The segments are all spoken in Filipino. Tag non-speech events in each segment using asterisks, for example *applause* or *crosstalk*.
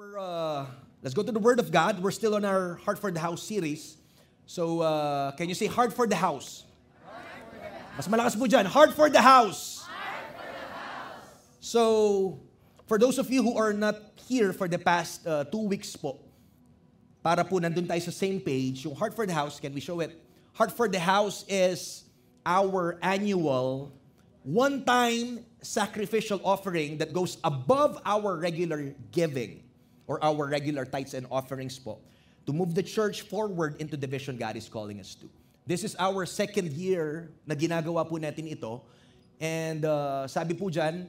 We're, uh, let's go to the Word of God. We're still on our Heart for the House series. So, uh, can you say Heart for the House? Mas malakas po dyan. Heart for the House. So, for those of you who are not here for the past uh, two weeks po, para po nandun tayo sa same page, yung Heart for the House, can we show it? Heart for the House is our annual one-time sacrificial offering that goes above our regular giving or our regular tithes and offerings po to move the church forward into the vision God is calling us to. This is our second year na ginagawa po natin ito. And uh, sabi po dyan,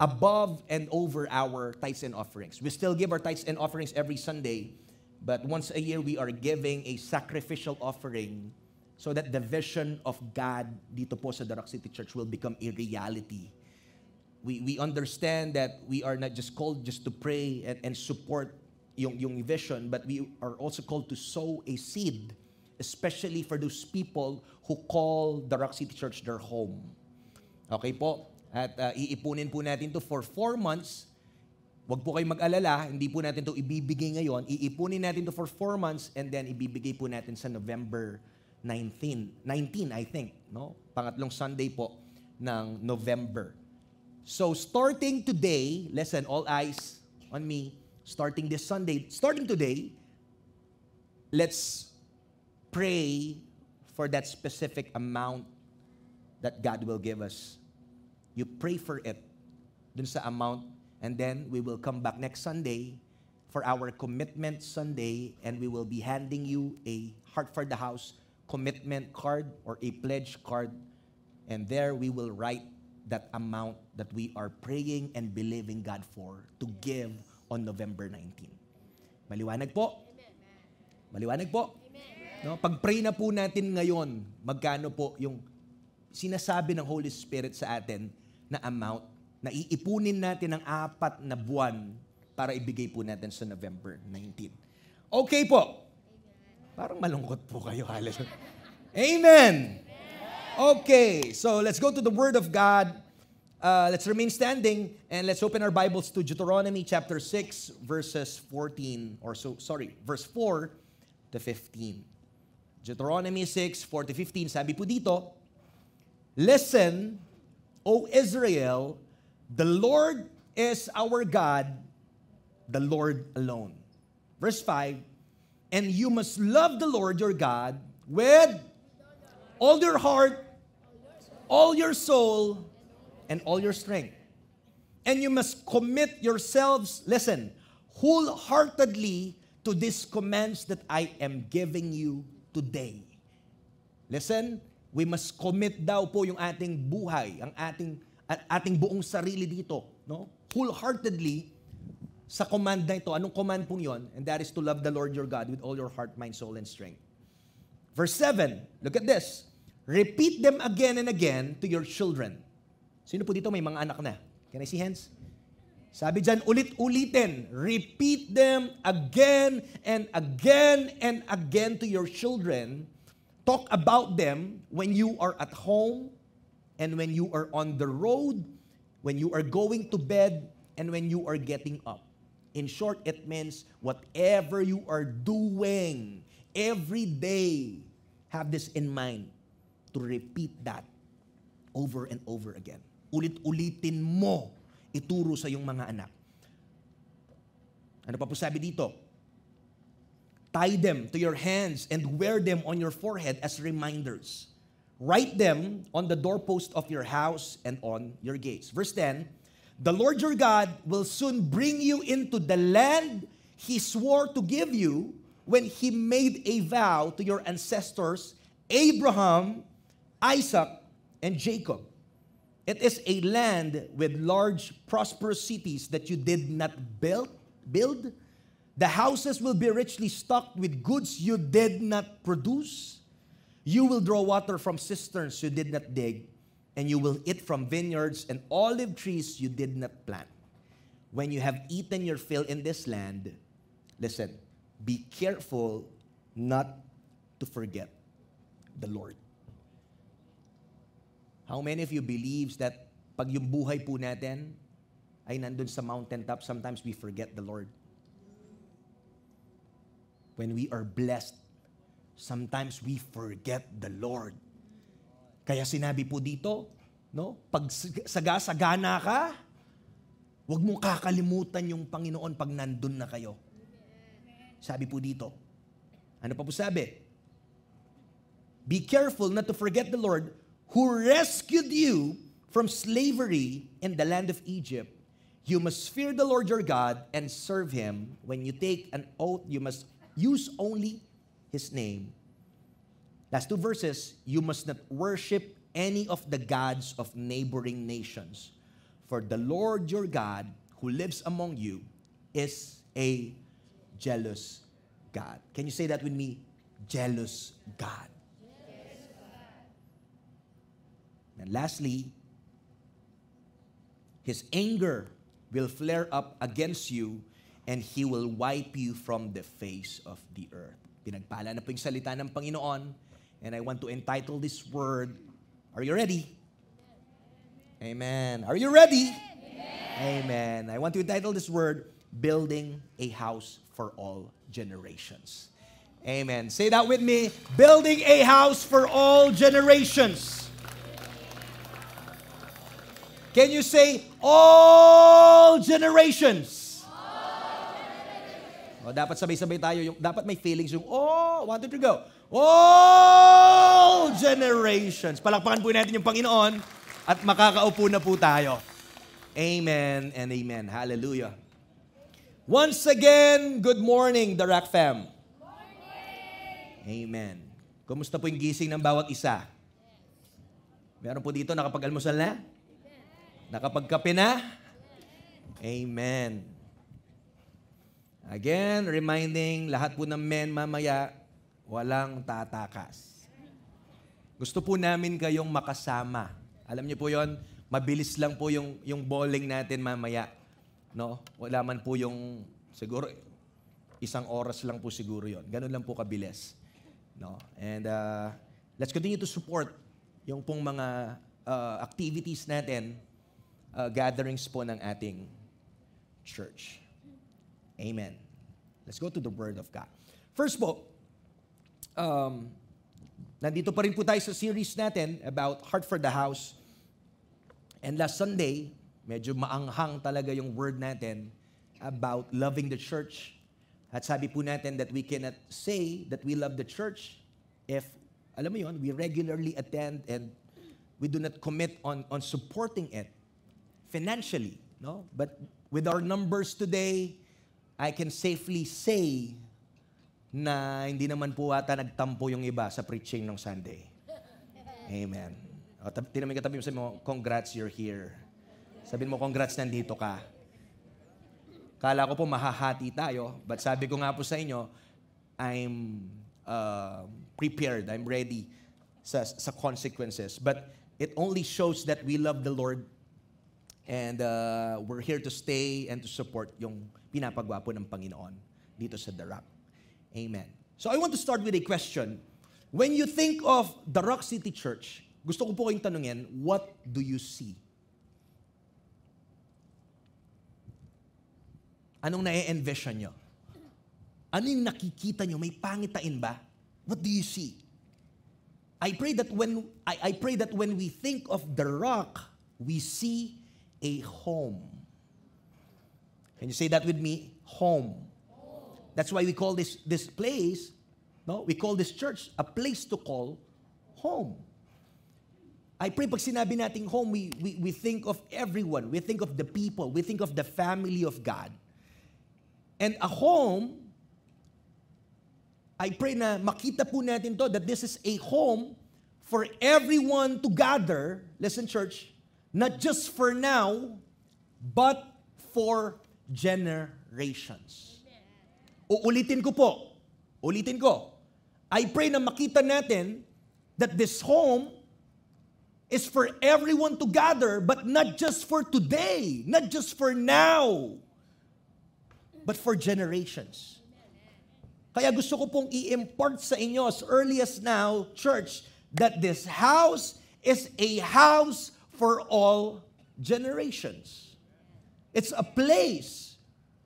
above and over our tithes and offerings. We still give our tithes and offerings every Sunday, but once a year we are giving a sacrificial offering so that the vision of God dito po sa Darak City Church will become a reality. We, we understand that we are not just called just to pray and, and support yung, yung vision, but we are also called to sow a seed, especially for those people who call Darak City Church their home. Okay po? At uh, iipunin po natin to for four months. Huwag po kayong mag-alala, hindi po natin to ibibigay ngayon. Iipunin natin to for four months and then ibibigay po natin sa November 19, 19 I think, no? Pangatlong Sunday po ng November. So starting today, listen, all eyes on me, starting this Sunday, starting today, let's pray for that specific amount that God will give us. You pray for it, dun sa amount, and then we will come back next Sunday for our commitment Sunday, and we will be handing you a Heart for the House commitment card or a pledge card, and there we will write that amount that we are praying and believing God for to give on November 19. Maliwanag po? Maliwanag po? No, pag-pray na po natin ngayon, magkano po yung sinasabi ng Holy Spirit sa atin na amount na iipunin natin ng apat na buwan para ibigay po natin sa November 19. Okay po. Parang malungkot po kayo, hallelujah. Amen. Okay, so let's go to the Word of God. Uh, let's remain standing and let's open our Bibles to Deuteronomy chapter 6, verses 14, or so, sorry, verse 4 to 15. Deuteronomy 6, 4 to 15, sabi po dito, Listen, O Israel, the Lord is our God, the Lord alone. Verse 5, And you must love the Lord your God with all your heart, all your soul, and all your strength. And you must commit yourselves, listen, wholeheartedly to these commands that I am giving you today. Listen, we must commit daw po yung ating buhay, ang ating at ating buong sarili dito, no? Wholeheartedly sa command na ito. Anong command pong yon? And that is to love the Lord your God with all your heart, mind, soul, and strength. Verse 7, look at this. Repeat them again and again to your children. Sino po dito may mga anak na? Can I see hands? Sabi dyan, ulit-ulitin. Repeat them again and again and again to your children. Talk about them when you are at home and when you are on the road, when you are going to bed, and when you are getting up. In short, it means whatever you are doing every day, have this in mind to repeat that over and over again. Ulit-ulitin mo ituro sa iyong mga anak. Ano pa po sabi dito? Tie them to your hands and wear them on your forehead as reminders. Write them on the doorpost of your house and on your gates. Verse 10 The Lord your God will soon bring you into the land he swore to give you when he made a vow to your ancestors, Abraham, Isaac, and Jacob. It is a land with large, prosperous cities that you did not build. build. The houses will be richly stocked with goods you did not produce. You will draw water from cisterns you did not dig, and you will eat from vineyards and olive trees you did not plant. When you have eaten your fill in this land, listen, be careful not to forget the Lord. How many of you believes that pag yung buhay po natin ay nandun sa mountaintop, sometimes we forget the Lord? when we are blessed, sometimes we forget the Lord. Kaya sinabi po dito, no? Pag sagasagana ka, huwag mong kakalimutan yung Panginoon pag nandun na kayo. Sabi po dito. Ano pa po sabi? Be careful not to forget the Lord who rescued you from slavery in the land of Egypt. You must fear the Lord your God and serve him. When you take an oath, you must use only his name. Last two verses, you must not worship any of the gods of neighboring nations. For the Lord your God, who lives among you, is a jealous God. Can you say that with me? Jealous God. And lastly, his anger will flare up against you and he will wipe you from the face of the earth. Pinagpala na po yung salita ng Panginoon and I want to entitle this word, Are you ready? Amen. Are you ready? Amen. Amen. I want to entitle this word, Building a House for All Generations. Amen. Say that with me. Building a house for all generations. Can you say all generations? O, dapat sabay-sabay tayo. Yung, dapat may feelings yung, oh, one, two, three, go. All generations. Palakpakan po natin yung Panginoon at makakaupo na po tayo. Amen and amen. Hallelujah. Once again, good morning, Rock Fam. Amen. Kumusta po yung gising ng bawat isa? Meron po dito nakapag-almusal na? Nakapagkape na? Amen. Again, reminding lahat po ng men mamaya, walang tatakas. Gusto po namin kayong makasama. Alam niyo po yon, mabilis lang po yung, yung bowling natin mamaya. No? Wala man po yung, siguro, isang oras lang po siguro yon. Ganun lang po kabilis. No? And uh, let's continue to support yung pong mga uh, activities natin, uh, gatherings po ng ating church. Amen. Let's go to the Word of God. First po, um, nandito pa rin po tayo sa series natin about Heart for the House. And last Sunday, medyo maanghang talaga yung word natin about loving the church. At sabi po natin that we cannot say that we love the church if, alam mo yon, we regularly attend and we do not commit on, on supporting it financially. No? But with our numbers today, I can safely say na hindi naman po ata nagtampo yung iba sa preaching ng Sunday. Amen. O, tab- tinamay ka tabi mo sa mo, congrats, you're here. Sabihin mo, congrats, nandito ka. Kala ko po mahahati tayo, but sabi ko nga po sa inyo, I'm uh, prepared, I'm ready sa, sa consequences. But it only shows that we love the Lord and uh, we're here to stay and to support yung pinapagwapo ng Panginoon dito sa The Rock. Amen. So I want to start with a question. When you think of The Rock City Church, gusto ko po kayong tanungin, what do you see? Anong na-envision nyo? Ano yung nakikita nyo? May pangitain ba? What do you see? I pray that when I, I pray that when we think of the rock, we see a home. Can you say that with me? Home. That's why we call this this place, no? We call this church a place to call home. I pray pag sinabi nating home, we, we, we think of everyone. We think of the people. We think of the family of God. And a home, I pray na makita po natin to that this is a home for everyone to gather, listen church, not just for now, but for generations. Uulitin ko po. Ulitin ko. I pray na makita natin that this home is for everyone to gather, but not just for today, not just for now, but for generations. Kaya gusto ko pong i-import sa inyo as early as now, church, that this house is a house for all generations. It's a place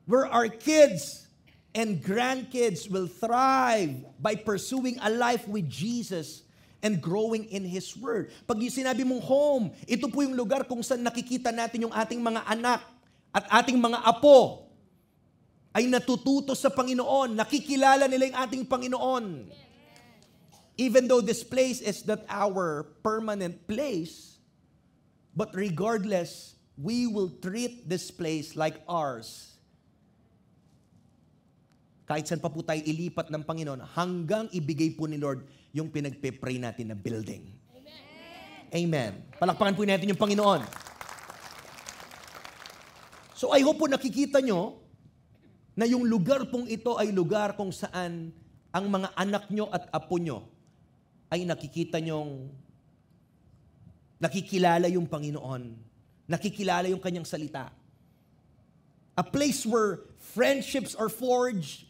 where our kids and grandkids will thrive by pursuing a life with Jesus and growing in His Word. Pag sinabi mong home, ito po yung lugar kung saan nakikita natin yung ating mga anak at ating mga apo ay natututo sa Panginoon, nakikilala nila yung ating Panginoon. Even though this place is not our permanent place, but regardless, we will treat this place like ours. Kahit saan pa po tayo ilipat ng Panginoon, hanggang ibigay po ni Lord yung pinagpe-pray natin na building. Amen. Amen. Palakpakan po natin yung Panginoon. So I hope po nakikita nyo na yung lugar pong ito ay lugar kung saan ang mga anak nyo at apo nyo ay nakikita nyong nakikilala yung Panginoon, nakikilala yung kanyang salita. A place where friendships are forged,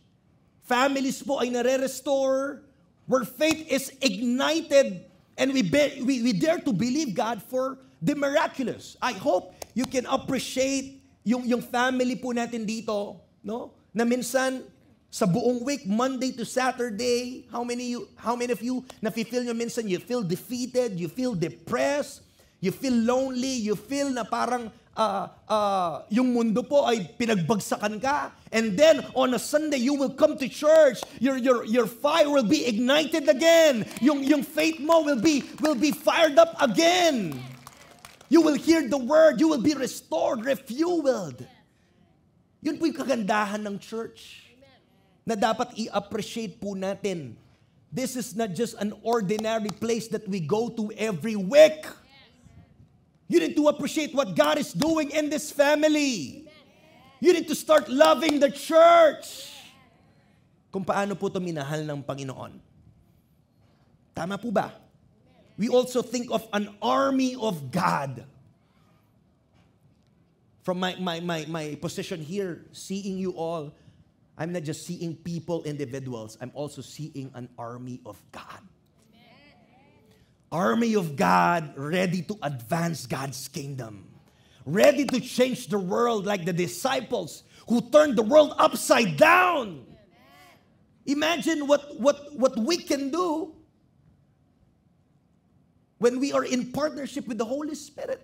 families po ay nare-restore, where faith is ignited, and we, be, we, we dare to believe God for the miraculous. I hope you can appreciate yung, yung family po natin dito, no? na minsan sa buong week, Monday to Saturday, how many you, how many of you na feel nyo minsan you feel defeated, you feel depressed, you feel lonely, you feel na parang uh, uh, yung mundo po ay pinagbagsakan ka. And then on a Sunday, you will come to church. Your, your, your fire will be ignited again. Yung, yung faith mo will be, will be fired up again. You will hear the word. You will be restored, refueled. Yun po yung kagandahan ng church na dapat i-appreciate po natin. This is not just an ordinary place that we go to every week. You need to appreciate what God is doing in this family. You need to start loving the church. Kung paano po ito minahal ng Panginoon. Tama po ba? We also think of an army of God from my, my, my, my position here, seeing you all, I'm not just seeing people, individuals, I'm also seeing an army of God. Army of God ready to advance God's kingdom, ready to change the world like the disciples who turned the world upside down. Imagine what, what, what we can do when we are in partnership with the Holy Spirit.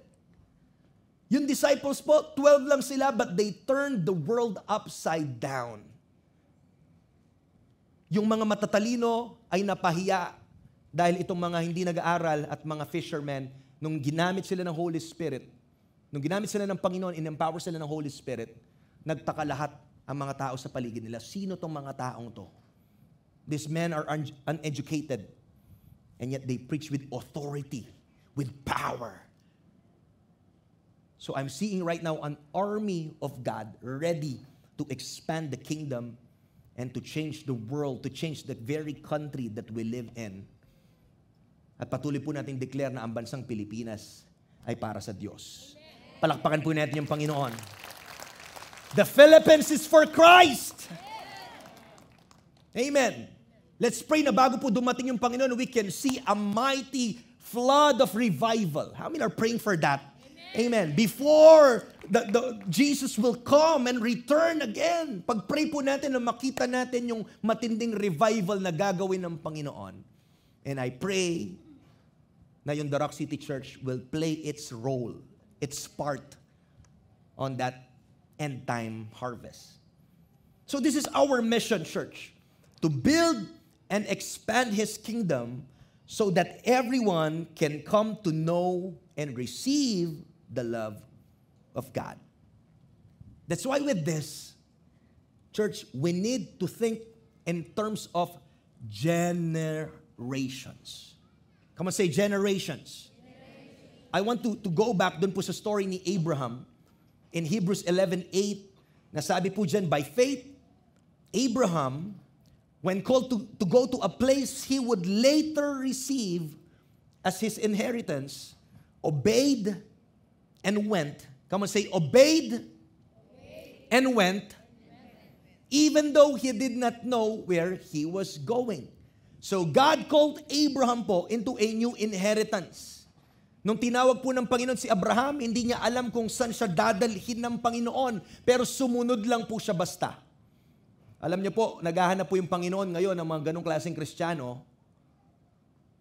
Yung disciples po, 12 lang sila, but they turned the world upside down. Yung mga matatalino ay napahiya dahil itong mga hindi nag-aaral at mga fishermen, nung ginamit sila ng Holy Spirit, nung ginamit sila ng Panginoon, in-empower sila ng Holy Spirit, nagtaka lahat ang mga tao sa paligid nila. Sino tong mga taong to? These men are un- uneducated, and yet they preach with authority, with power. So I'm seeing right now an army of God ready to expand the kingdom and to change the world, to change the very country that we live in. At patuloy po natin declare na ang bansang Pilipinas ay para sa Diyos. Palakpakan po natin yung Panginoon. The Philippines is for Christ. Amen. Let's pray na bago po dumating yung Panginoon, we can see a mighty flood of revival. How many are praying for that? Amen. Before the, the, Jesus will come and return again. Pag-pray po natin na makita natin yung matinding revival na gagawin ng Panginoon. And I pray na yung The Rock City Church will play its role, its part on that end time harvest. So this is our mission, church, to build and expand His kingdom so that everyone can come to know and receive the love of God. That's why with this, church, we need to think in terms of generations. Come on, say generations. I want to, to go back dun po sa story ni Abraham in Hebrews 11.8 na sabi po dyan, by faith, Abraham, when called to, to go to a place he would later receive as his inheritance, obeyed and went. Come on, say, obeyed, and went, even though he did not know where he was going. So God called Abraham po into a new inheritance. Nung tinawag po ng Panginoon si Abraham, hindi niya alam kung saan siya dadalhin ng Panginoon, pero sumunod lang po siya basta. Alam niyo po, naghahanap po yung Panginoon ngayon ng mga ganong klaseng Kristiyano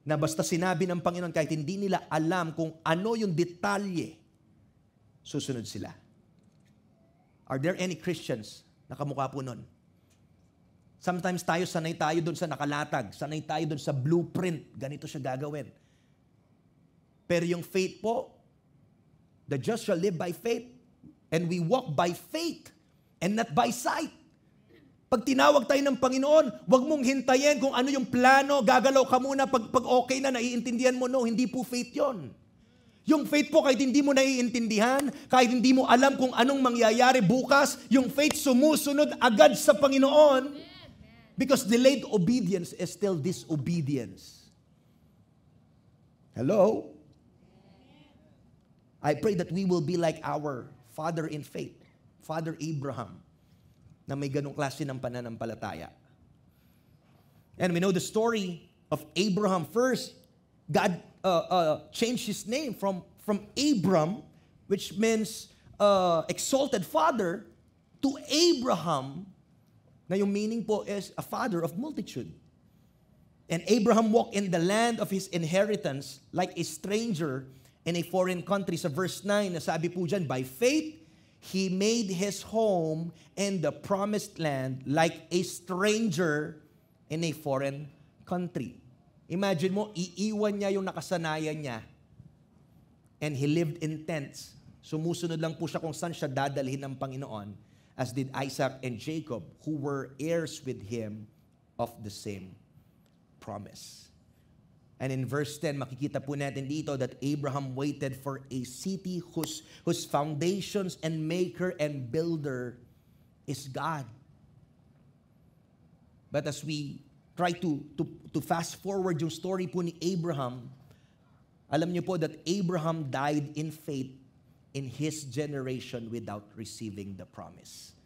na basta sinabi ng Panginoon kahit hindi nila alam kung ano yung detalye, susunod sila. Are there any Christians na kamukha po nun? Sometimes tayo, sanay tayo doon sa nakalatag, sanay tayo doon sa blueprint, ganito siya gagawin. Pero yung faith po, the just shall live by faith, and we walk by faith and not by sight. Pag tinawag tayo ng Panginoon, huwag mong hintayin kung ano yung plano, gagalaw ka muna, pag, pag okay na, naiintindihan mo, no, hindi po faith yon. Yung faith po, kahit hindi mo naiintindihan, kahit hindi mo alam kung anong mangyayari bukas, yung faith sumusunod agad sa Panginoon because delayed obedience is still disobedience. Hello? I pray that we will be like our father in faith, Father Abraham na may ganong klase ng pananampalataya. And we know the story of Abraham first. God uh, uh, changed his name from, from Abram, which means uh, exalted father, to Abraham, na yung meaning po is a father of multitude. And Abraham walked in the land of his inheritance like a stranger in a foreign country. Sa verse 9, nasabi po dyan, by faith, he made his home in the promised land like a stranger in a foreign country. Imagine mo, iiwan niya yung nakasanayan niya and he lived in tents. Sumusunod lang po siya kung saan siya dadalhin ng Panginoon as did Isaac and Jacob who were heirs with him of the same promise. And in verse 10, makikita po natin dito that Abraham waited for a city whose, whose foundations and maker and builder is God. But as we try to, to, to fast forward yung story po ni Abraham, alam niyo po that Abraham died in faith in his generation without receiving the promise.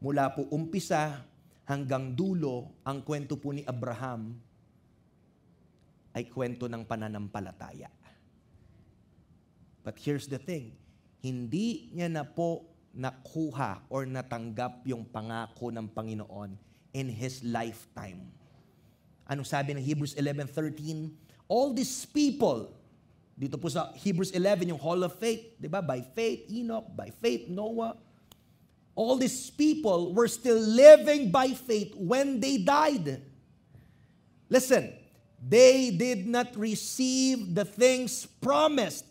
Mula po umpisa hanggang dulo, ang kwento po ni Abraham ay kwento ng pananampalataya. But here's the thing, hindi niya na po nakuha or natanggap yung pangako ng Panginoon in his lifetime. Ano sabi ng Hebrews 11:13? All these people, dito po sa Hebrews 11, yung Hall of Faith, di ba? By faith, Enoch, by faith, Noah. All these people were still living by faith when they died. Listen, They did not receive the things promised.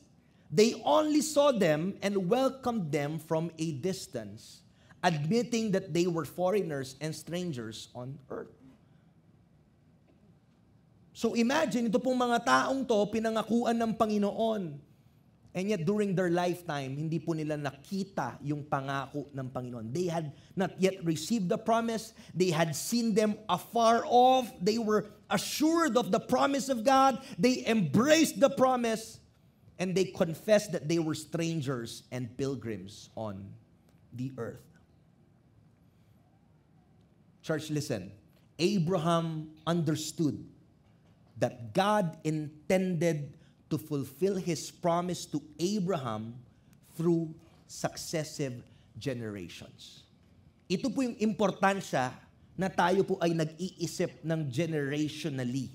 They only saw them and welcomed them from a distance, admitting that they were foreigners and strangers on earth. So imagine, ito pong mga taong to, pinangakuan ng Panginoon. And yet during their lifetime, hindi po nila nakita yung pangako ng Panginoon. They had not yet received the promise. They had seen them afar off. They were assured of the promise of God. They embraced the promise. And they confessed that they were strangers and pilgrims on the earth. Church, listen. Abraham understood that God intended to fulfill His promise to Abraham through successive generations. Ito po yung importansya na tayo po ay nag-iisip ng generationally.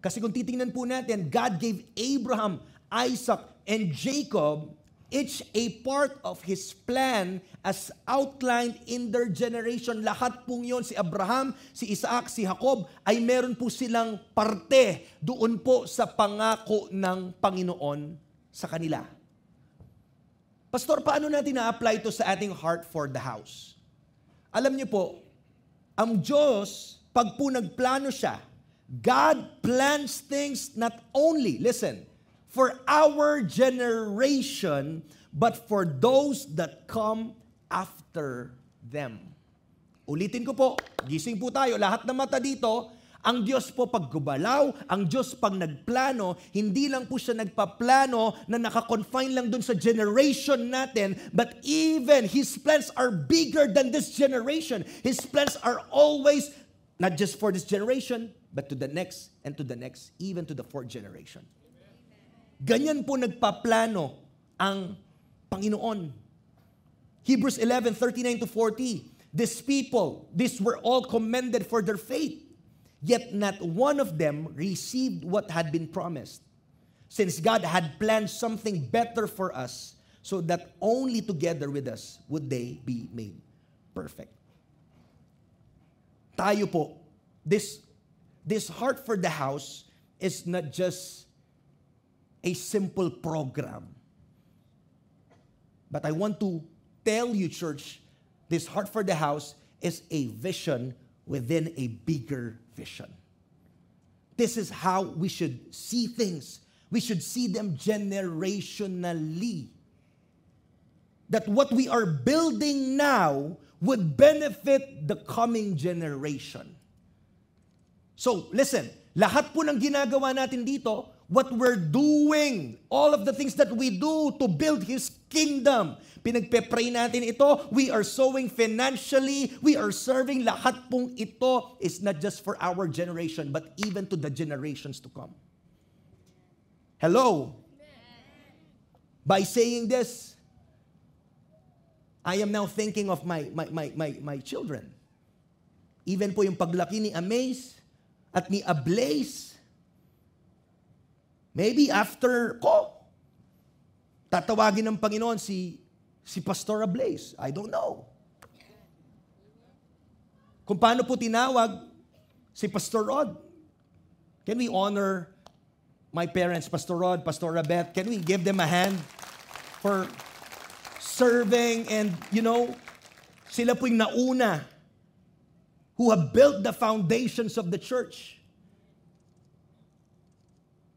Kasi kung titingnan po natin, God gave Abraham, Isaac, and Jacob each a part of His plan as outlined in their generation. Lahat pong yon, si Abraham, si Isaac, si Jacob, ay meron po silang parte doon po sa pangako ng Panginoon sa kanila. Pastor, paano natin na-apply ito sa ating heart for the house? Alam niyo po, ang Diyos, pag po nagplano siya, God plans things not only, listen, for our generation, but for those that come after them. Ulitin ko po, gising po tayo, lahat ng mata dito, ang Diyos po pag gumalaw, ang Diyos pag nagplano, hindi lang po siya nagpaplano na nakakonfine lang dun sa generation natin, but even His plans are bigger than this generation. His plans are always not just for this generation, but to the next and to the next, even to the fourth generation. Ganyan po nagpaplano ang Panginoon. Hebrews 11, 39 to 40. These people, these were all commended for their faith. Yet not one of them received what had been promised. Since God had planned something better for us, so that only together with us would they be made perfect. Tayo po, this, this Heart for the House is not just a simple program. But I want to tell you, church, this Heart for the House is a vision within a bigger vision. This is how we should see things. We should see them generationally. That what we are building now would benefit the coming generation. So, listen, lahat po ng ginagawa natin dito, what we're doing, all of the things that we do to build His kingdom. Pinagpe-pray natin ito, we are sowing financially, we are serving, lahat pong ito is not just for our generation, but even to the generations to come. Hello? By saying this, I am now thinking of my, my, my, my, my children. Even po yung paglaki ni Amaze at ni Ablaze, Maybe after ko, tatawagin ng Panginoon si, si Pastor Ablaze. I don't know. Kung paano po tinawag si Pastor Rod. Can we honor my parents, Pastor Rod, Pastor Rabeth? Can we give them a hand for serving and, you know, sila po yung nauna who have built the foundations of the church.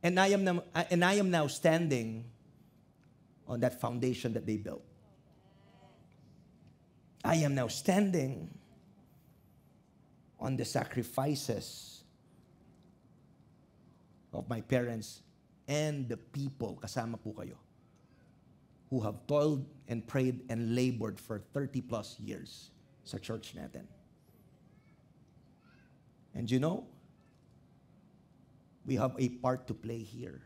And I am now, and I am now standing on that foundation that they built. I am now standing on the sacrifices of my parents and the people, kasama po kayo, who have toiled and prayed and labored for 30 plus years sa church natin. And you know, we have a part to play here.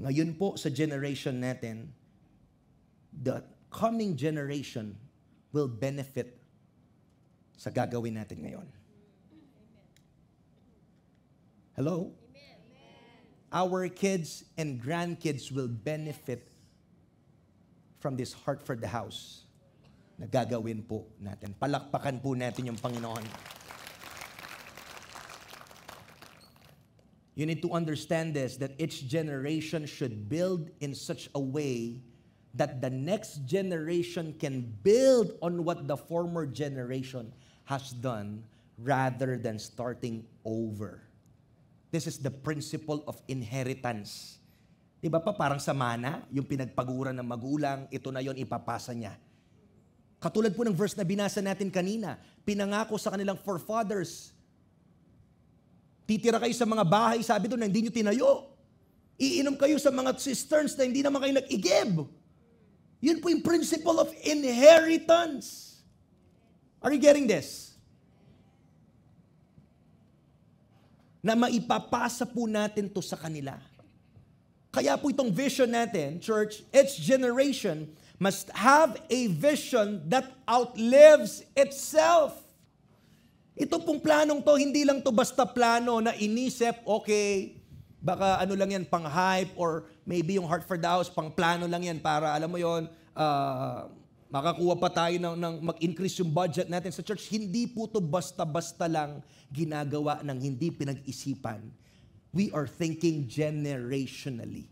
Ngayon po sa generation natin, the coming generation will benefit sa gagawin natin ngayon. Hello? Our kids and grandkids will benefit from this heart for the house na gagawin po natin. Palakpakan po natin yung Panginoon. You need to understand this that each generation should build in such a way that the next generation can build on what the former generation has done rather than starting over. This is the principle of inheritance. Di ba pa parang sa mana, yung pinagpaguran ng magulang, ito na yon ipapasa niya. Katulad po ng verse na binasa natin kanina, pinangako sa kanilang forefathers Titira kayo sa mga bahay, sabi doon, na hindi nyo tinayo. Iinom kayo sa mga cisterns na hindi naman kayo nag-igib. Yun po yung principle of inheritance. Are you getting this? Na maipapasa po natin to sa kanila. Kaya po itong vision natin, church, its generation must have a vision that outlives itself. Ito pong planong to, hindi lang to basta plano na inisip, okay, baka ano lang yan, pang hype or maybe yung Heart for the House, pang plano lang yan para, alam mo yon uh, makakuha pa tayo ng, ng mag-increase yung budget natin sa church. Hindi po to basta-basta lang ginagawa ng hindi pinag-isipan. We are thinking generationally.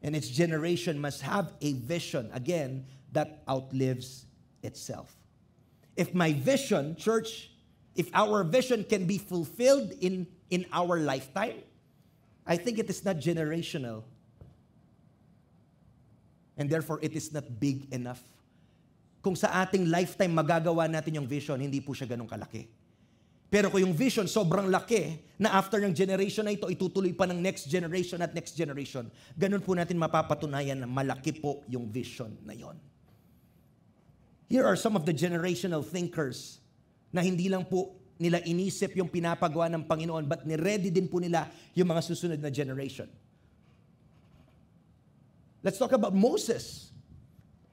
And its generation must have a vision, again, that outlives itself. If my vision, church, if our vision can be fulfilled in, in our lifetime, I think it is not generational. And therefore, it is not big enough. Kung sa ating lifetime magagawa natin yung vision, hindi po siya ganun kalaki. Pero kung yung vision sobrang laki, na after ng generation na ito, itutuloy pa ng next generation at next generation, ganun po natin mapapatunayan na malaki po yung vision na yon. Here are some of the generational thinkers na hindi lang po nila inisip yung pinapagawa ng Panginoon, but ni-ready din po nila yung mga susunod na generation. let's talk about Moses.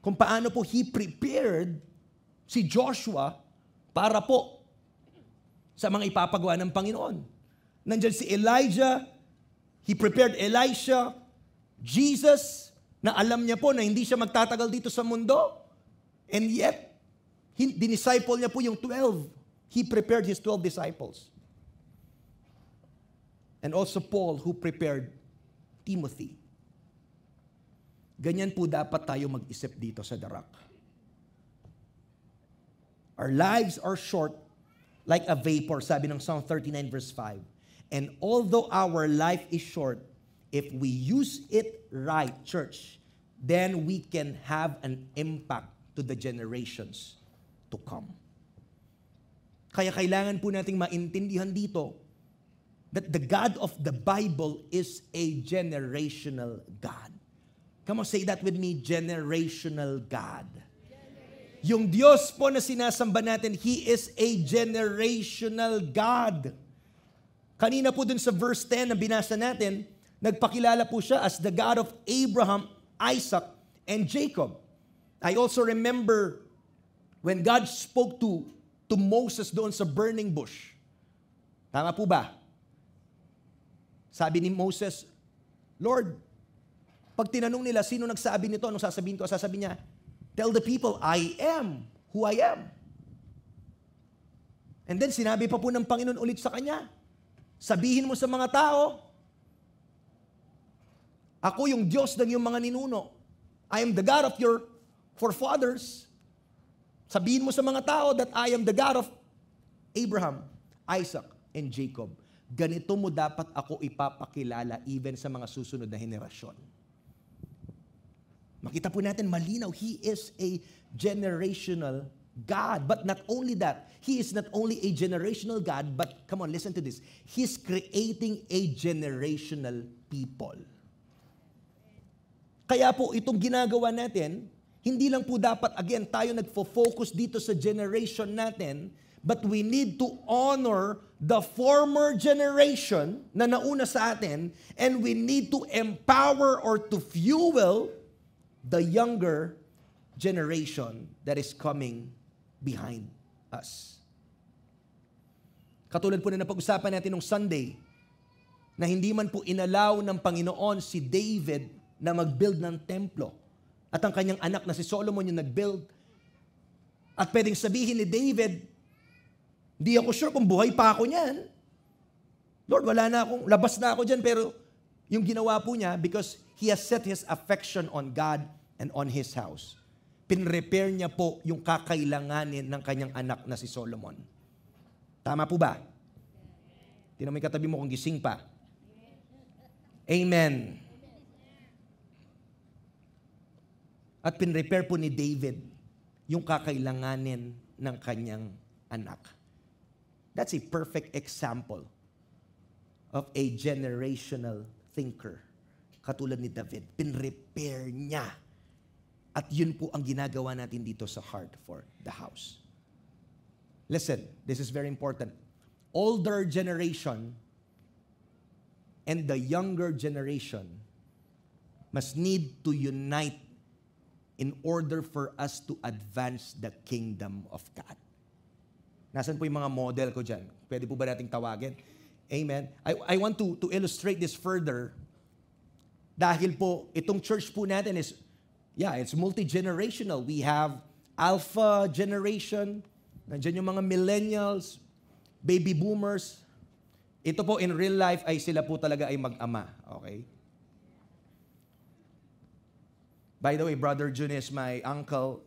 Kung paano po he prepared si Joshua para po sa mga ipapagawa ng Panginoon. Nandiyan si Elijah, he prepared Elisha, Jesus, na alam niya po na hindi siya magtatagal dito sa mundo. And yet, dinisciple niya po yung 12. He prepared his 12 disciples. And also Paul who prepared Timothy. Ganyan po dapat tayo mag-isip dito sa darak. Our lives are short like a vapor, sabi ng Psalm 39 verse 5. And although our life is short, if we use it right, church, then we can have an impact to the generations to come. Kaya kailangan po nating maintindihan dito that the God of the Bible is a generational God. Come on, say that with me, generational God. Yung Diyos po na sinasamba natin, He is a generational God. Kanina po dun sa verse 10 na binasa natin, nagpakilala po siya as the God of Abraham, Isaac, and Jacob. I also remember when God spoke to, to Moses doon sa burning bush. Tama po ba? Sabi ni Moses, Lord, pag tinanong nila, sino nagsabi nito? Anong sasabihin ko? Sasabihin niya, tell the people, I am who I am. And then sinabi pa po ng Panginoon ulit sa kanya, sabihin mo sa mga tao, ako yung Diyos ng iyong mga ninuno. I am the God of your forefathers. Sabihin mo sa mga tao that I am the God of Abraham, Isaac, and Jacob ganito mo dapat ako ipapakilala even sa mga susunod na henerasyon. Makita po natin malinaw, He is a generational God. But not only that, He is not only a generational God, but come on, listen to this. He's creating a generational people. Kaya po itong ginagawa natin, hindi lang po dapat, again, tayo nagfo-focus dito sa generation natin, But we need to honor the former generation na nauna sa atin and we need to empower or to fuel the younger generation that is coming behind us. Katulad po na napag-usapan natin nung Sunday, na hindi man po inalaw ng Panginoon si David na mag-build ng templo. At ang kanyang anak na si Solomon yung nag-build. At pwedeng sabihin ni David, hindi ako sure kung buhay pa ako niyan. Lord, wala na akong, labas na ako dyan, pero yung ginawa po niya, because he has set his affection on God and on his house. Pinrepair niya po yung kakailanganin ng kanyang anak na si Solomon. Tama po ba? Tinan mo katabi mo kung gising pa. Amen. At pinrepair po ni David yung kakailanganin ng kanyang anak. That's a perfect example of a generational thinker. Katulad ni David, pinrepair niya. At yun po ang ginagawa natin dito sa Heart for the House. Listen, this is very important. Older generation and the younger generation must need to unite in order for us to advance the kingdom of God. Nasaan po yung mga model ko dyan? Pwede po ba nating tawagin? Amen. I, I want to, to illustrate this further dahil po itong church po natin is, yeah, it's multi-generational. We have alpha generation, nandiyan yung mga millennials, baby boomers. Ito po in real life ay sila po talaga ay mag-ama. Okay? By the way, Brother Jun is my uncle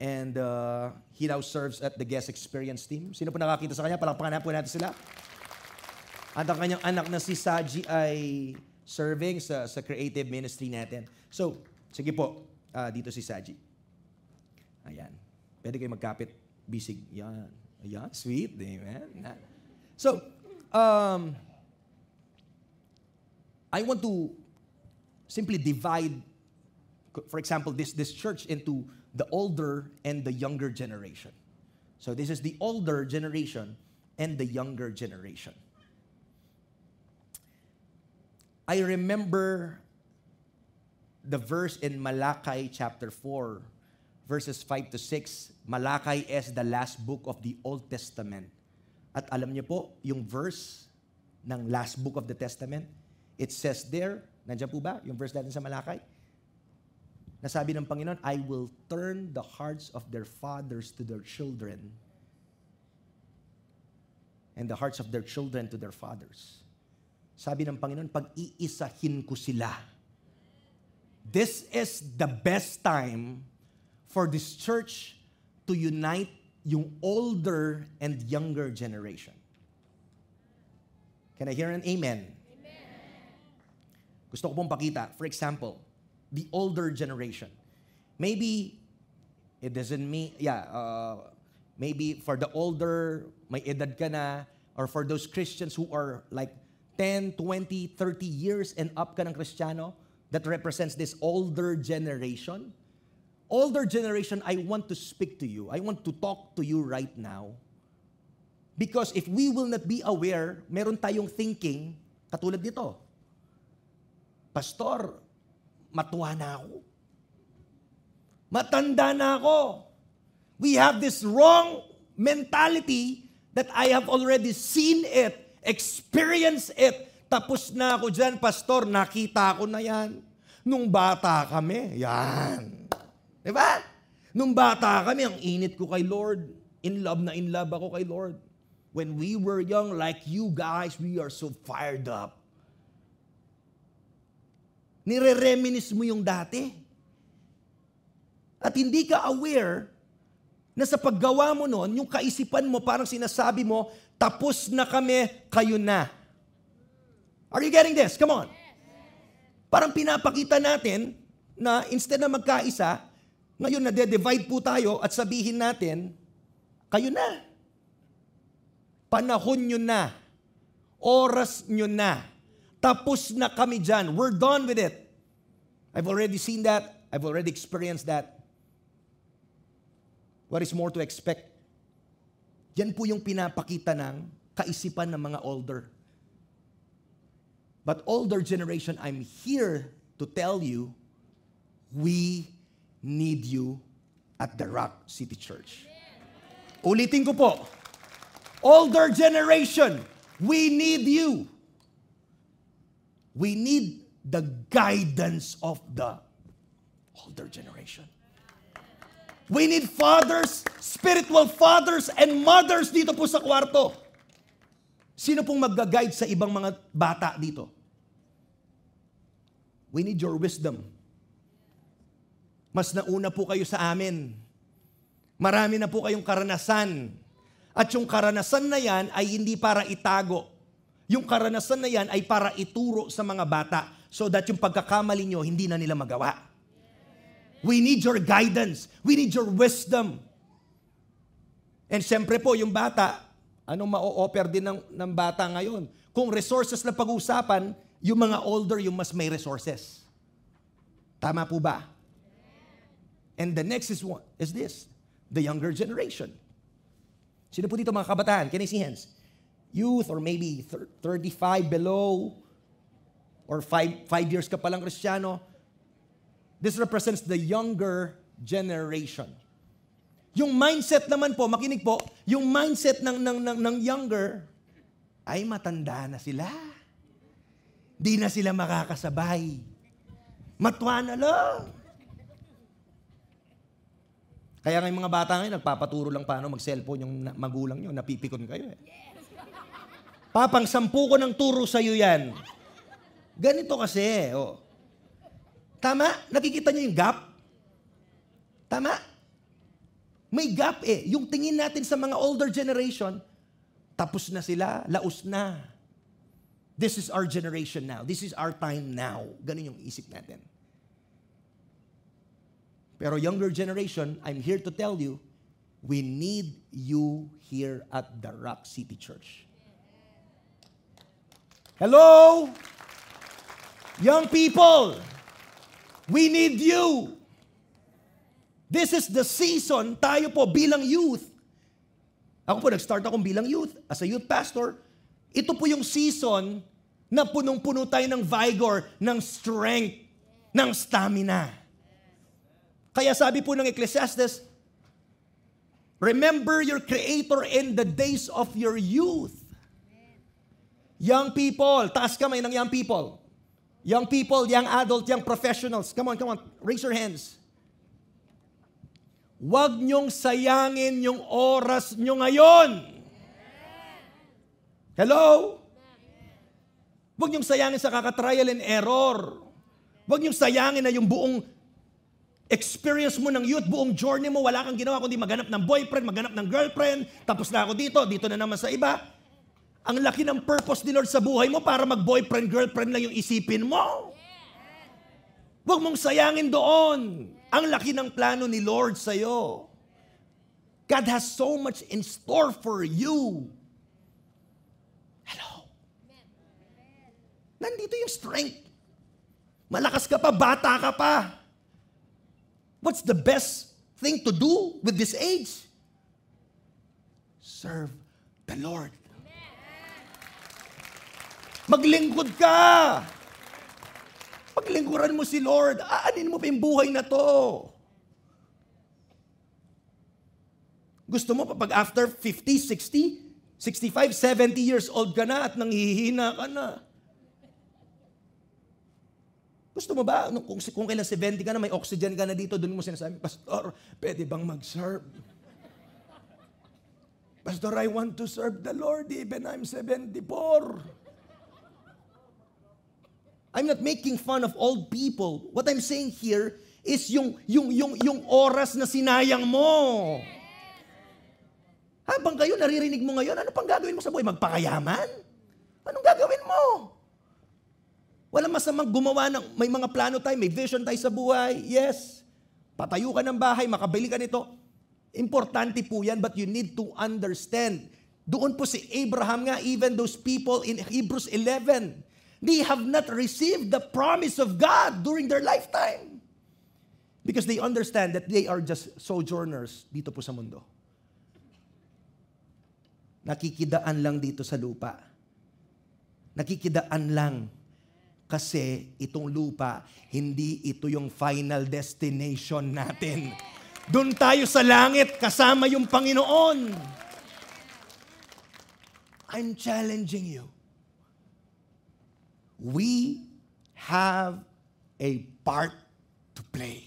And uh, he now serves at the guest experience team. Sino po nakakita sa kanya? Palakpakan po natin sila. At ang kanyang anak na si Saji ay serving sa, sa creative ministry natin. So, sige po, uh, dito si Saji. Ayan. Pwede kayo magkapit. Bisig. Yan. Ayan. Sweet. Amen. So, um, I want to simply divide, for example, this, this church into the older and the younger generation. So this is the older generation and the younger generation. I remember the verse in Malachi chapter 4, verses 5 to 6. Malachi is the last book of the Old Testament. At alam niyo po, yung verse ng last book of the Testament, it says there, nandiyan po ba yung verse natin sa Malachi? Nasabi ng Panginoon, I will turn the hearts of their fathers to their children and the hearts of their children to their fathers. Sabi ng Panginoon, pag-iisahin ko sila. This is the best time for this church to unite yung older and younger generation. Can I hear an amen? amen? Gusto ko pong pakita. For example, the older generation. Maybe it doesn't mean, yeah, uh, maybe for the older, may edad ka na, or for those Christians who are like 10, 20, 30 years and up ka ng Kristiyano, that represents this older generation. Older generation, I want to speak to you. I want to talk to you right now. Because if we will not be aware, meron tayong thinking, katulad nito, Pastor, matuwa na ako. Matanda na ako. We have this wrong mentality that I have already seen it, experienced it. Tapos na ako dyan, pastor, nakita ko na yan. Nung bata kami, yan. Di ba? Nung bata kami, ang init ko kay Lord. In love na in love ako kay Lord. When we were young, like you guys, we are so fired up. Nire-reminis mo yung dati. At hindi ka aware na sa paggawa mo noon, yung kaisipan mo, parang sinasabi mo, tapos na kami, kayo na. Are you getting this? Come on. Parang pinapakita natin na instead na magkaisa, ngayon na de-divide po tayo at sabihin natin, kayo na. Panahon nyo na. Oras nyo na. Tapos na kami dyan. We're done with it. I've already seen that. I've already experienced that. What is more to expect? Yan po yung pinapakita ng kaisipan ng mga older. But older generation, I'm here to tell you, we need you at the Rock City Church. Ulitin ko po. Older generation, we need you we need the guidance of the older generation. We need fathers, spiritual fathers and mothers dito po sa kwarto. Sino pong mag-guide sa ibang mga bata dito? We need your wisdom. Mas nauna po kayo sa amin. Marami na po kayong karanasan. At yung karanasan na yan ay hindi para itago yung karanasan na yan ay para ituro sa mga bata so that yung pagkakamali nyo, hindi na nila magawa. We need your guidance. We need your wisdom. And siyempre po, yung bata, anong ma-offer din ng, ng bata ngayon? Kung resources na pag-uusapan, yung mga older, yung mas may resources. Tama po ba? And the next is what? Is this? The younger generation. Sino po dito mga kabataan? Can I see hands? Youth or maybe 35 below or 5 5 years ka palang Kristiyano, this represents the younger generation. Yung mindset naman po, makinig po, yung mindset ng, ng, ng, ng younger, ay matanda na sila. Di na sila makakasabay. Matwa na lang. Kaya nga mga bata ngayon, nagpapaturo lang paano mag-cellphone yung magulang nyo, napipikon kayo eh. Papang sampu ko ng turo sa iyo yan. Ganito kasi, oh. Tama? Nakikita niyo yung gap? Tama? May gap eh. Yung tingin natin sa mga older generation, tapos na sila, laos na. This is our generation now. This is our time now. Ganun yung isip natin. Pero younger generation, I'm here to tell you, we need you here at the Rock City Church. Hello? Young people, we need you. This is the season, tayo po bilang youth. Ako po, nag-start akong bilang youth, as a youth pastor. Ito po yung season na punong-puno tayo ng vigor, ng strength. ng stamina. Kaya sabi po ng Ecclesiastes, Remember your Creator in the days of your youth. Young people, taas kamay ng young people. Young people, young adult, young professionals. Come on, come on, raise your hands. Huwag niyong sayangin yung oras niyo ngayon. Hello? Huwag niyong sayangin sa kaka-trial and error. Huwag niyong sayangin na yung buong experience mo ng youth, buong journey mo, wala kang ginawa kundi maghanap ng boyfriend, maghanap ng girlfriend, tapos na ako dito, dito na naman sa iba. Ang laki ng purpose ni Lord sa buhay mo para mag-boyfriend, girlfriend lang yung isipin mo. Huwag mong sayangin doon. Ang laki ng plano ni Lord sa'yo. God has so much in store for you. Hello. Nandito yung strength. Malakas ka pa, bata ka pa. What's the best thing to do with this age? Serve the Lord. Maglingkod ka. Paglingkuran mo si Lord, aanin mo pa yung buhay na to. Gusto mo pa pag after 50, 60, 65, 70 years old ka na at nanghihina ka na. Gusto mo ba, kung, kung kailan 70 ka na, may oxygen ka na dito, doon mo sinasabi, Pastor, pwede bang mag-serve? Pastor, I want to serve the Lord even I'm 74. I'm not making fun of old people. What I'm saying here is yung, yung, yung, yung oras na sinayang mo. Habang kayo naririnig mo ngayon, ano pang gagawin mo sa buhay? Magpakayaman? Anong gagawin mo? Wala masamang gumawa ng, may mga plano tayo, may vision tayo sa buhay. Yes. Patayo ka ng bahay, makabili ka nito. Importante po yan, but you need to understand. Doon po si Abraham nga, even those people in Hebrews 11, they have not received the promise of God during their lifetime. Because they understand that they are just sojourners dito po sa mundo. Nakikidaan lang dito sa lupa. Nakikidaan lang kasi itong lupa, hindi ito yung final destination natin. Doon tayo sa langit kasama yung Panginoon. I'm challenging you. We have a part to play.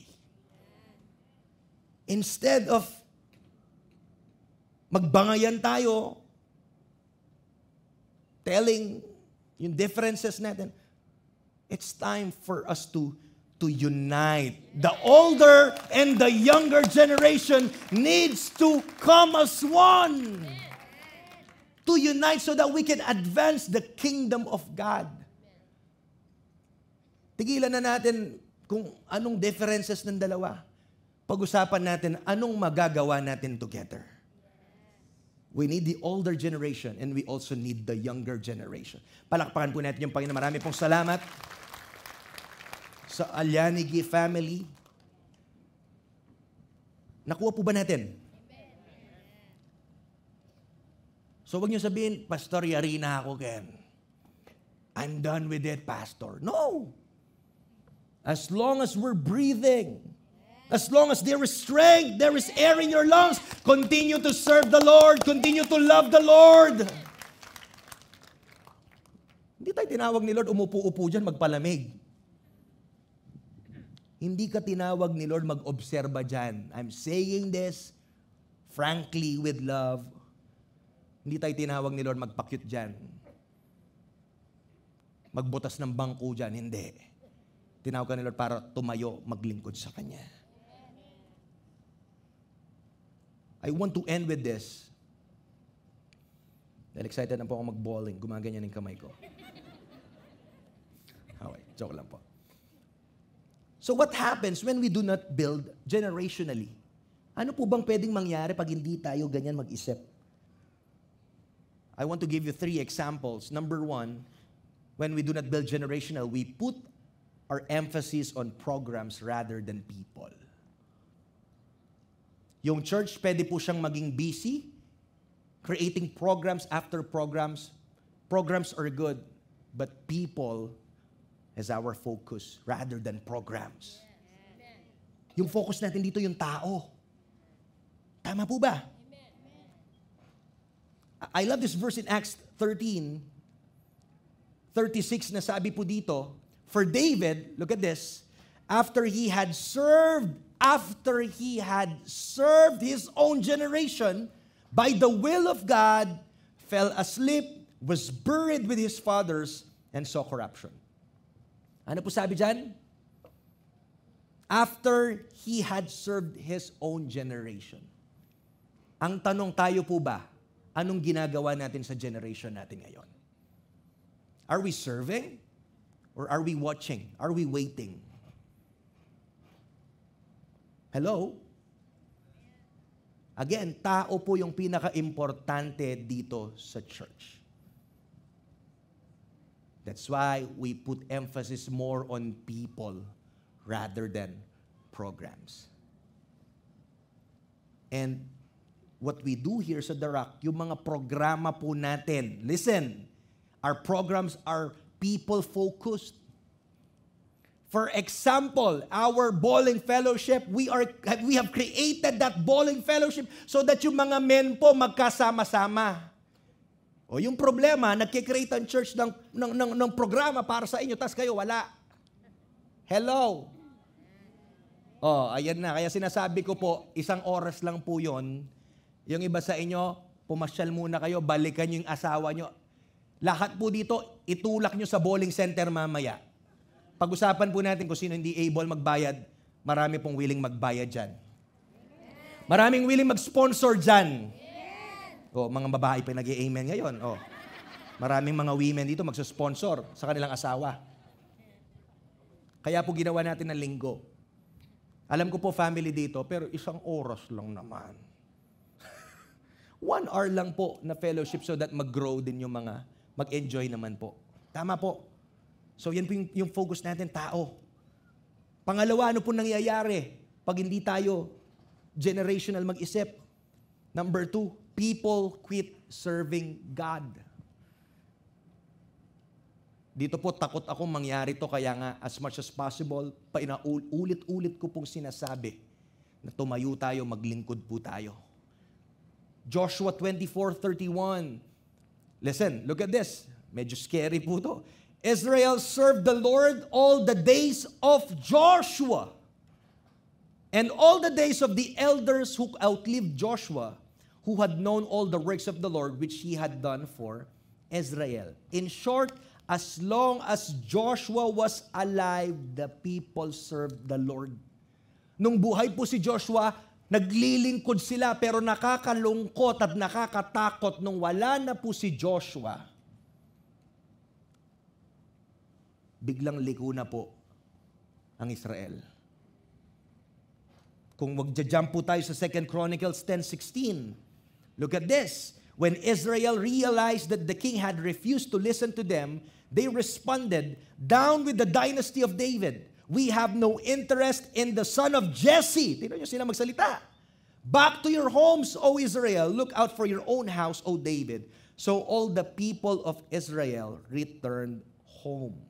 Instead of magbangayan tayo, telling yung differences natin, It's time for us to to unite. The older and the younger generation needs to come as one. To unite so that we can advance the kingdom of God. Tigilan na natin kung anong differences ng dalawa. Pag-usapan natin anong magagawa natin together. We need the older generation and we also need the younger generation. Palakpakan po natin yung Panginoon. Marami pong salamat sa Alyanigi family. Nakuha po ba natin? So wag niyo sabihin, Pastor, yari na ako, Ken. I'm done with it, Pastor. No. As long as we're breathing, as long as there is strength, there is air in your lungs, continue to serve the Lord, continue to love the Lord. Hindi tayo tinawag ni Lord, umupo-upo dyan, magpalamig. Hindi ka tinawag ni Lord mag-obserba dyan. I'm saying this frankly with love. Hindi tayo tinawag ni Lord magpakyut dyan. Magbutas ng bangko dyan. Hindi. Tinawag ka ni Lord para tumayo, maglingkod sa Kanya. I want to end with this. Dahil excited na po ako mag-bowling. Gumaganyan yung kamay ko. *laughs* Okay, joke lang po. So what happens when we do not build generationally? Ano po bang pwedeng mangyari pag hindi tayo ganyan mag-isip? I want to give you three examples. Number one, when we do not build generational, we put our emphasis on programs rather than people. Yung church, pwede po siyang maging busy, creating programs after programs. Programs are good, but people as our focus rather than programs. Yung focus natin dito yung tao. Tama po ba? I love this verse in Acts 13, 36 na sabi po dito, For David, look at this, after he had served, after he had served his own generation, by the will of God, fell asleep, was buried with his fathers, and saw corruption. Ano po sabi dyan? After he had served his own generation. Ang tanong tayo po ba, anong ginagawa natin sa generation natin ngayon? Are we serving? Or are we watching? Are we waiting? Hello? Again, tao po yung pinaka-importante dito sa church. That's why we put emphasis more on people rather than programs. And what we do here sa The Rock, yung mga programa po natin, listen, our programs are people-focused. For example, our bowling fellowship, we are we have created that bowling fellowship so that yung mga men po magkasama-sama. O yung problema, nagkikreate ang church ng, ng, ng, ng programa para sa inyo, tas kayo wala. Hello? Oh, ayan na. Kaya sinasabi ko po, isang oras lang po yon. Yung iba sa inyo, pumasyal muna kayo, balikan yung asawa nyo. Lahat po dito, itulak nyo sa bowling center mamaya. Pag-usapan po natin kung sino hindi able magbayad, marami pong willing magbayad dyan. Maraming willing mag-sponsor dyan. O, mga babae pa nag amen ngayon. O, maraming mga women dito magsusponsor sa kanilang asawa. Kaya po ginawa natin ng linggo. Alam ko po family dito, pero isang oras lang naman. *laughs* One hour lang po na fellowship so that mag-grow din yung mga, mag-enjoy naman po. Tama po. So yan po yung, yung focus natin, tao. Pangalawa, ano po nangyayari pag hindi tayo generational mag-isip? Number two, people quit serving God. Dito po, takot ako mangyari to, kaya nga, as much as possible, ulit-ulit ko pong sinasabi na tumayo tayo, maglingkod po tayo. Joshua 24:31. Listen, look at this. Medyo scary po to. Israel served the Lord all the days of Joshua. And all the days of the elders who outlived Joshua, who had known all the works of the Lord which he had done for Israel. In short, as long as Joshua was alive, the people served the Lord. Nung buhay po si Joshua, naglilingkod sila pero nakakalungkot at nakakatakot nung wala na po si Joshua biglang liko na po ang Israel. Kung magja-jump po tayo sa 2 Chronicles 10.16, look at this. When Israel realized that the king had refused to listen to them, they responded, Down with the dynasty of David. We have no interest in the son of Jesse. Tingnan nyo sila magsalita. Back to your homes, O Israel. Look out for your own house, O David. So all the people of Israel returned home.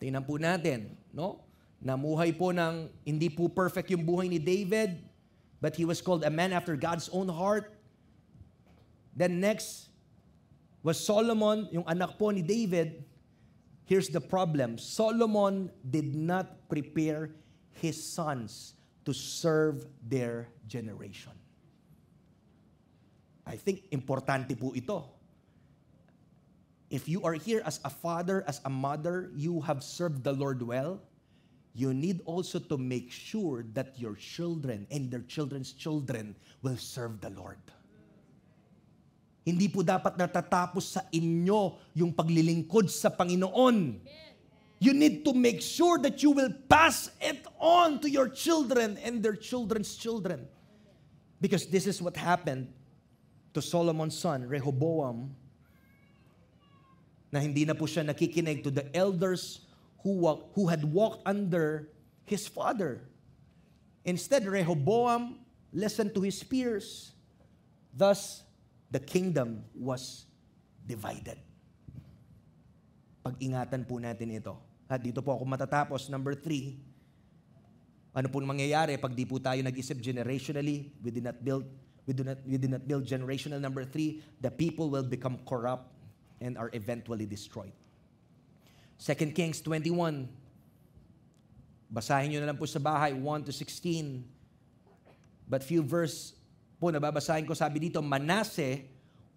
Tingnan po natin, no? Namuhay po ng hindi po perfect yung buhay ni David, but he was called a man after God's own heart. Then next was Solomon, yung anak po ni David. Here's the problem. Solomon did not prepare his sons to serve their generation. I think importante po ito. If you are here as a father, as a mother, you have served the Lord well, you need also to make sure that your children and their children's children will serve the Lord. Hindi po dapat natatapos sa inyo yung paglilingkod sa Panginoon. You need to make sure that you will pass it on to your children and their children's children. Because this is what happened to Solomon's son, Rehoboam, na hindi na po siya nakikinig to the elders who, who had walked under his father. Instead, Rehoboam listened to his peers. Thus, the kingdom was divided. Pag-ingatan po natin ito. At dito po ako matatapos. Number three, ano po mangyayari pag di po tayo nag-isip generationally, we did not build, we do not, we did not build generational. Number three, the people will become corrupt and are eventually destroyed. 2 Kings 21, basahin nyo na lang po sa bahay, 1 to 16. But few verse po nababasahin ko, sabi dito, Manasseh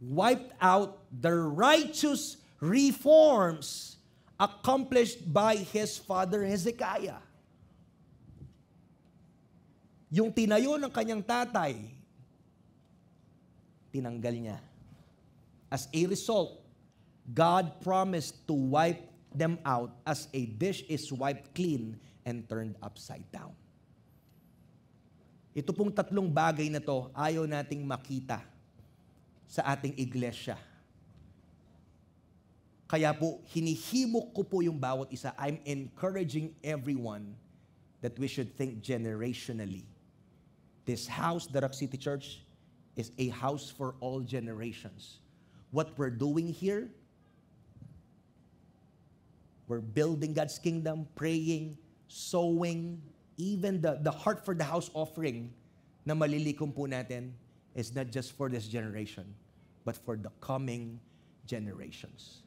wiped out the righteous reforms accomplished by his father Hezekiah. Yung tinayo ng kanyang tatay, tinanggal niya. As a result, God promised to wipe them out as a dish is wiped clean and turned upside down. Ito pong tatlong bagay na to, ayaw nating makita sa ating iglesia. Kaya po, hinihimok ko po yung bawat isa. I'm encouraging everyone that we should think generationally. This house, the Rock City Church, is a house for all generations. What we're doing here, we're building God's kingdom, praying, sowing, even the, the heart for the house offering na malilikom po natin is not just for this generation, but for the coming generations.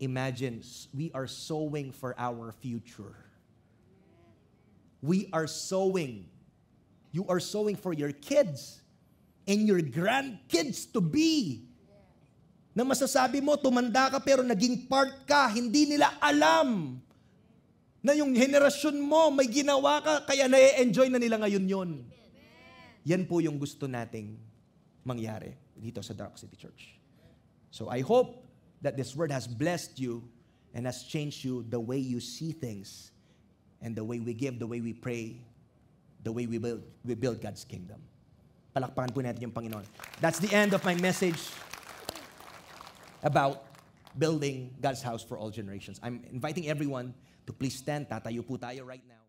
Imagine, we are sowing for our future. We are sowing. You are sowing for your kids and your grandkids to be. Na masasabi mo, tumanda ka pero naging part ka, hindi nila alam na yung henerasyon mo, may ginawa ka, kaya na-enjoy na nila ngayon yon. Yan po yung gusto nating mangyari dito sa Dark City Church. So I hope that this word has blessed you and has changed you the way you see things and the way we give, the way we pray, the way we build, we build God's kingdom. Palakpakan po natin yung Panginoon. That's the end of my message about building God's house for all generations. I'm inviting everyone to please stand. Tatayo po tayo right now.